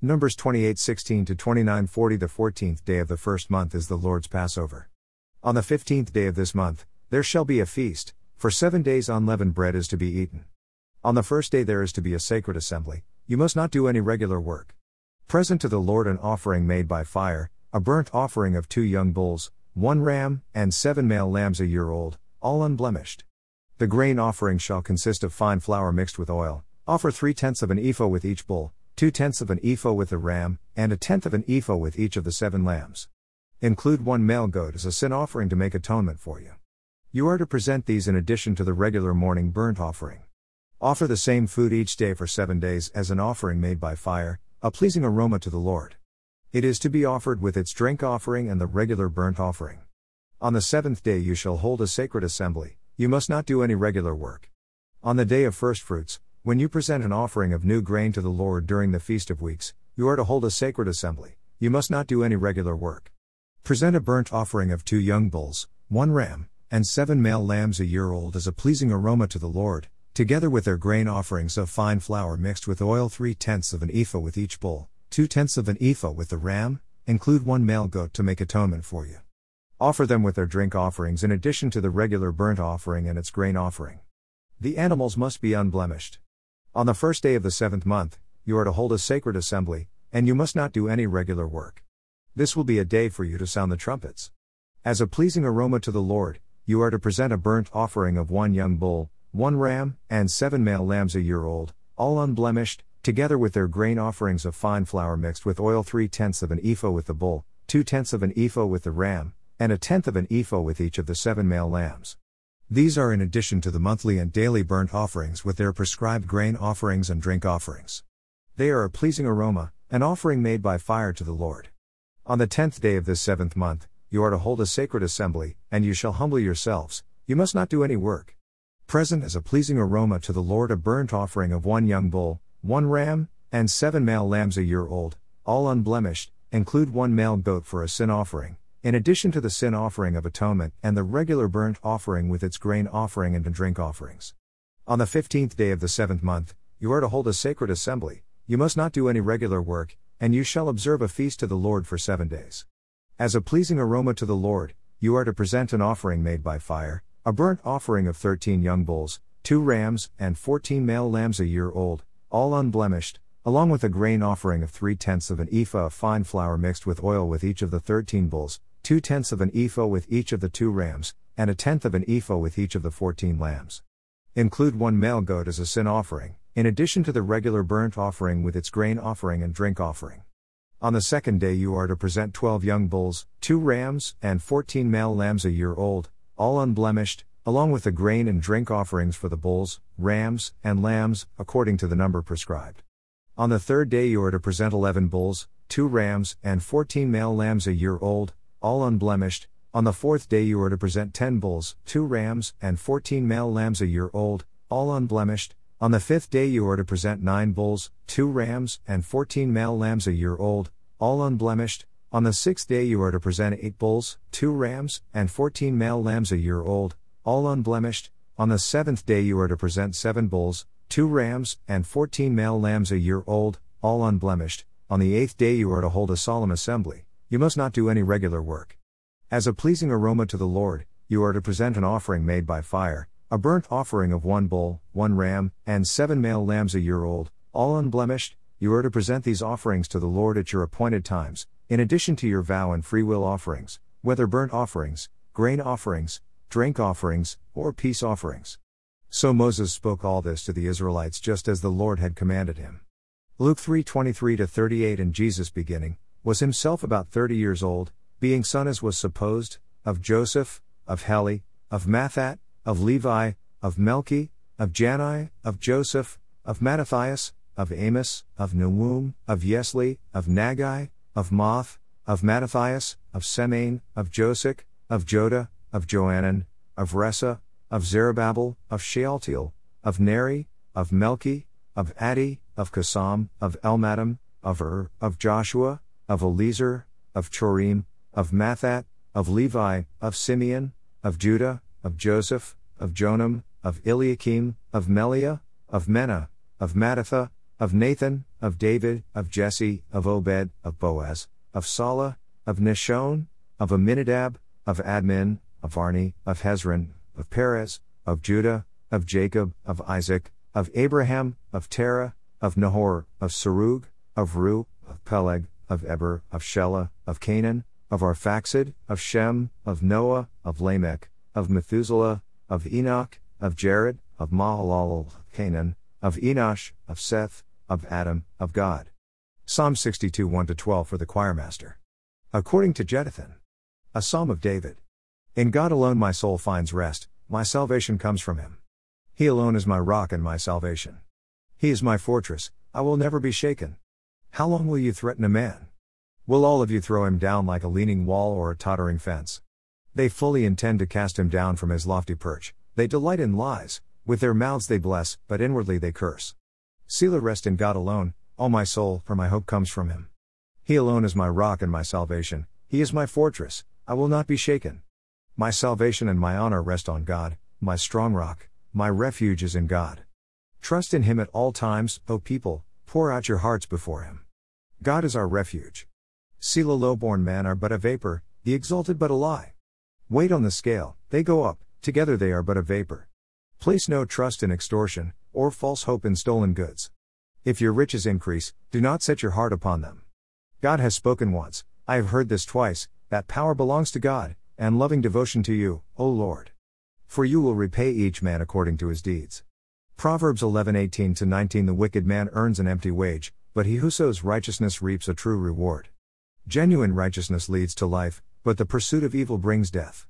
Numbers 28:16 to 29:40 The 14th day of the first month is the Lord's Passover. On the 15th day of this month there shall be a feast, for 7 days unleavened bread is to be eaten. On the first day there is to be a sacred assembly. You must not do any regular work. Present to the Lord an offering made by fire, a burnt offering of two young bulls, one ram, and seven male lambs a year old, all unblemished. The grain offering shall consist of fine flour mixed with oil. Offer three tenths of an ephah with each bull, two tenths of an ephah with the ram, and a tenth of an ephah with each of the seven lambs. Include one male goat as a sin offering to make atonement for you. You are to present these in addition to the regular morning burnt offering. Offer the same food each day for seven days as an offering made by fire, a pleasing aroma to the Lord. It is to be offered with its drink offering and the regular burnt offering. On the seventh day you shall hold a sacred assembly, you must not do any regular work. On the day of first fruits, when you present an offering of new grain to the Lord during the Feast of Weeks, you are to hold a sacred assembly, you must not do any regular work. Present a burnt offering of two young bulls, one ram, and seven male lambs a year old as a pleasing aroma to the Lord, together with their grain offerings of fine flour mixed with oil three tenths of an ephah with each bull, two tenths of an ephah with the ram, include one male goat to make atonement for you. Offer them with their drink offerings in addition to the regular burnt offering and its grain offering. The animals must be unblemished. On the first day of the seventh month, you are to hold a sacred assembly, and you must not do any regular work. This will be a day for you to sound the trumpets. As a pleasing aroma to the Lord, you are to present a burnt offering of one young bull, one ram, and seven male lambs a year old, all unblemished, together with their grain offerings of fine flour mixed with oil three tenths of an ephah with the bull, two tenths of an ephah with the ram, and a tenth of an ephah with each of the seven male lambs. These are in addition to the monthly and daily burnt offerings with their prescribed grain offerings and drink offerings. They are a pleasing aroma, an offering made by fire to the Lord. On the tenth day of this seventh month, you are to hold a sacred assembly, and you shall humble yourselves, you must not do any work. Present as a pleasing aroma to the Lord a burnt offering of one young bull, one ram, and seven male lambs a year old, all unblemished, include one male goat for a sin offering in addition to the sin offering of atonement and the regular burnt offering with its grain offering and drink offerings. On the fifteenth day of the seventh month, you are to hold a sacred assembly, you must not do any regular work, and you shall observe a feast to the Lord for seven days. As a pleasing aroma to the Lord, you are to present an offering made by fire, a burnt offering of thirteen young bulls, two rams, and fourteen male lambs a year old, all unblemished, along with a grain offering of three tenths of an ephah of fine flour mixed with oil with each of the thirteen bulls, two tenths of an ephah with each of the two rams, and a tenth of an ephah with each of the fourteen lambs. Include one male goat as a sin offering, in addition to the regular burnt offering with its grain offering and drink offering. On the second day, you are to present twelve young bulls, two rams, and fourteen male lambs a year old, all unblemished, along with the grain and drink offerings for the bulls, rams, and lambs, according to the number prescribed. On the third day, you are to present eleven bulls, two rams, and fourteen male lambs a year old, all unblemished. On the fourth day you are to present ten bulls, two rams, and fourteen male lambs a year old, all unblemished. On the fifth day you are to present nine bulls, two rams, and fourteen male lambs a year old, all unblemished. On the sixth day you are to present eight bulls, two rams, and fourteen male lambs a year old, all unblemished. On the seventh day you are to present seven bulls, two rams, and fourteen male lambs a year old, all unblemished. On the eighth day you are to hold a solemn assembly. You must not do any regular work. As a pleasing aroma to the Lord, you are to present an offering made by fire, a burnt offering of one bull, one ram, and seven male lambs a year old, all unblemished. You are to present these offerings to the Lord at your appointed times, in addition to your vow and free will offerings, whether burnt offerings, grain offerings, drink offerings, or peace offerings. So Moses spoke all this to the Israelites just as the Lord had commanded him. Luke 3:23 38 and Jesus beginning was himself about thirty years old, being son as was supposed, of Joseph, of Heli, of Matthat, of Levi, of Melchi, of Jannai, of Joseph, of Mattathias, of Amos, of Nahum, of Yesli, of Naggai, of Moth, of Mattathias, of Semein, of Josech, of Joda, of Joanan, of Rhesa, of Zerubbabel, of Shealtiel, of Neri, of Melchi, of Addi, of Cosam, of Elmadam, of Ur, of Joshua, of Eliezer, of Chorim, of Matthat, of Levi, of Simeon, of Judah, of Joseph, of Jonam, of Eliakim, of Melea, of Menna, of Mattatha, of Nathan, of David, of Jesse, of Obed, of Boaz, of Sala, of Nahshon, of Amminadab, of Admin, of Arni, of Hezron, of Perez, of Judah, of Jacob, of Isaac, of Abraham, of Terah, of Nahor, of Serug, of Reu, of Peleg, of Eber, of Shelah, of Cainan, of Arphaxad, of Shem, of Noah, of Lamech, of Methuselah, of Enoch, of Jared, of Mahalalel, Kenan, of Enosh, of Seth, of Adam, of God. Psalm 62 1 12 for the choirmaster. According to Jeduthun. A psalm of David. In God alone my soul finds rest, my salvation comes from him. He alone is my rock and my salvation. He is my fortress, I will never be shaken. How long will you threaten a man? Will all of you throw him down like a leaning wall or a tottering fence? They fully intend to cast him down from his lofty perch, they delight in lies, with their mouths they bless, but inwardly they curse. Selah rest in God alone, all my soul, for my hope comes from him. He alone is my rock and my salvation, he is my fortress, I will not be shaken. My salvation and my honor rest on God, my strong rock, my refuge is in God. Trust in him at all times, O people, pour out your hearts before him. God is our refuge. Selah low-born men are but a vapor, the exalted but a lie. Wait on the scale, they go up, together they are but a vapor. Place no trust in extortion, or false hope in stolen goods. If your riches increase, do not set your heart upon them. God has spoken once, I have heard this twice, that power belongs to God, and loving devotion to you, O Lord. For you will repay each man according to his deeds. Proverbs 11:18 to 19 The wicked man earns an empty wage, but he who sows righteousness reaps a true reward. Genuine righteousness leads to life, but the pursuit of evil brings death.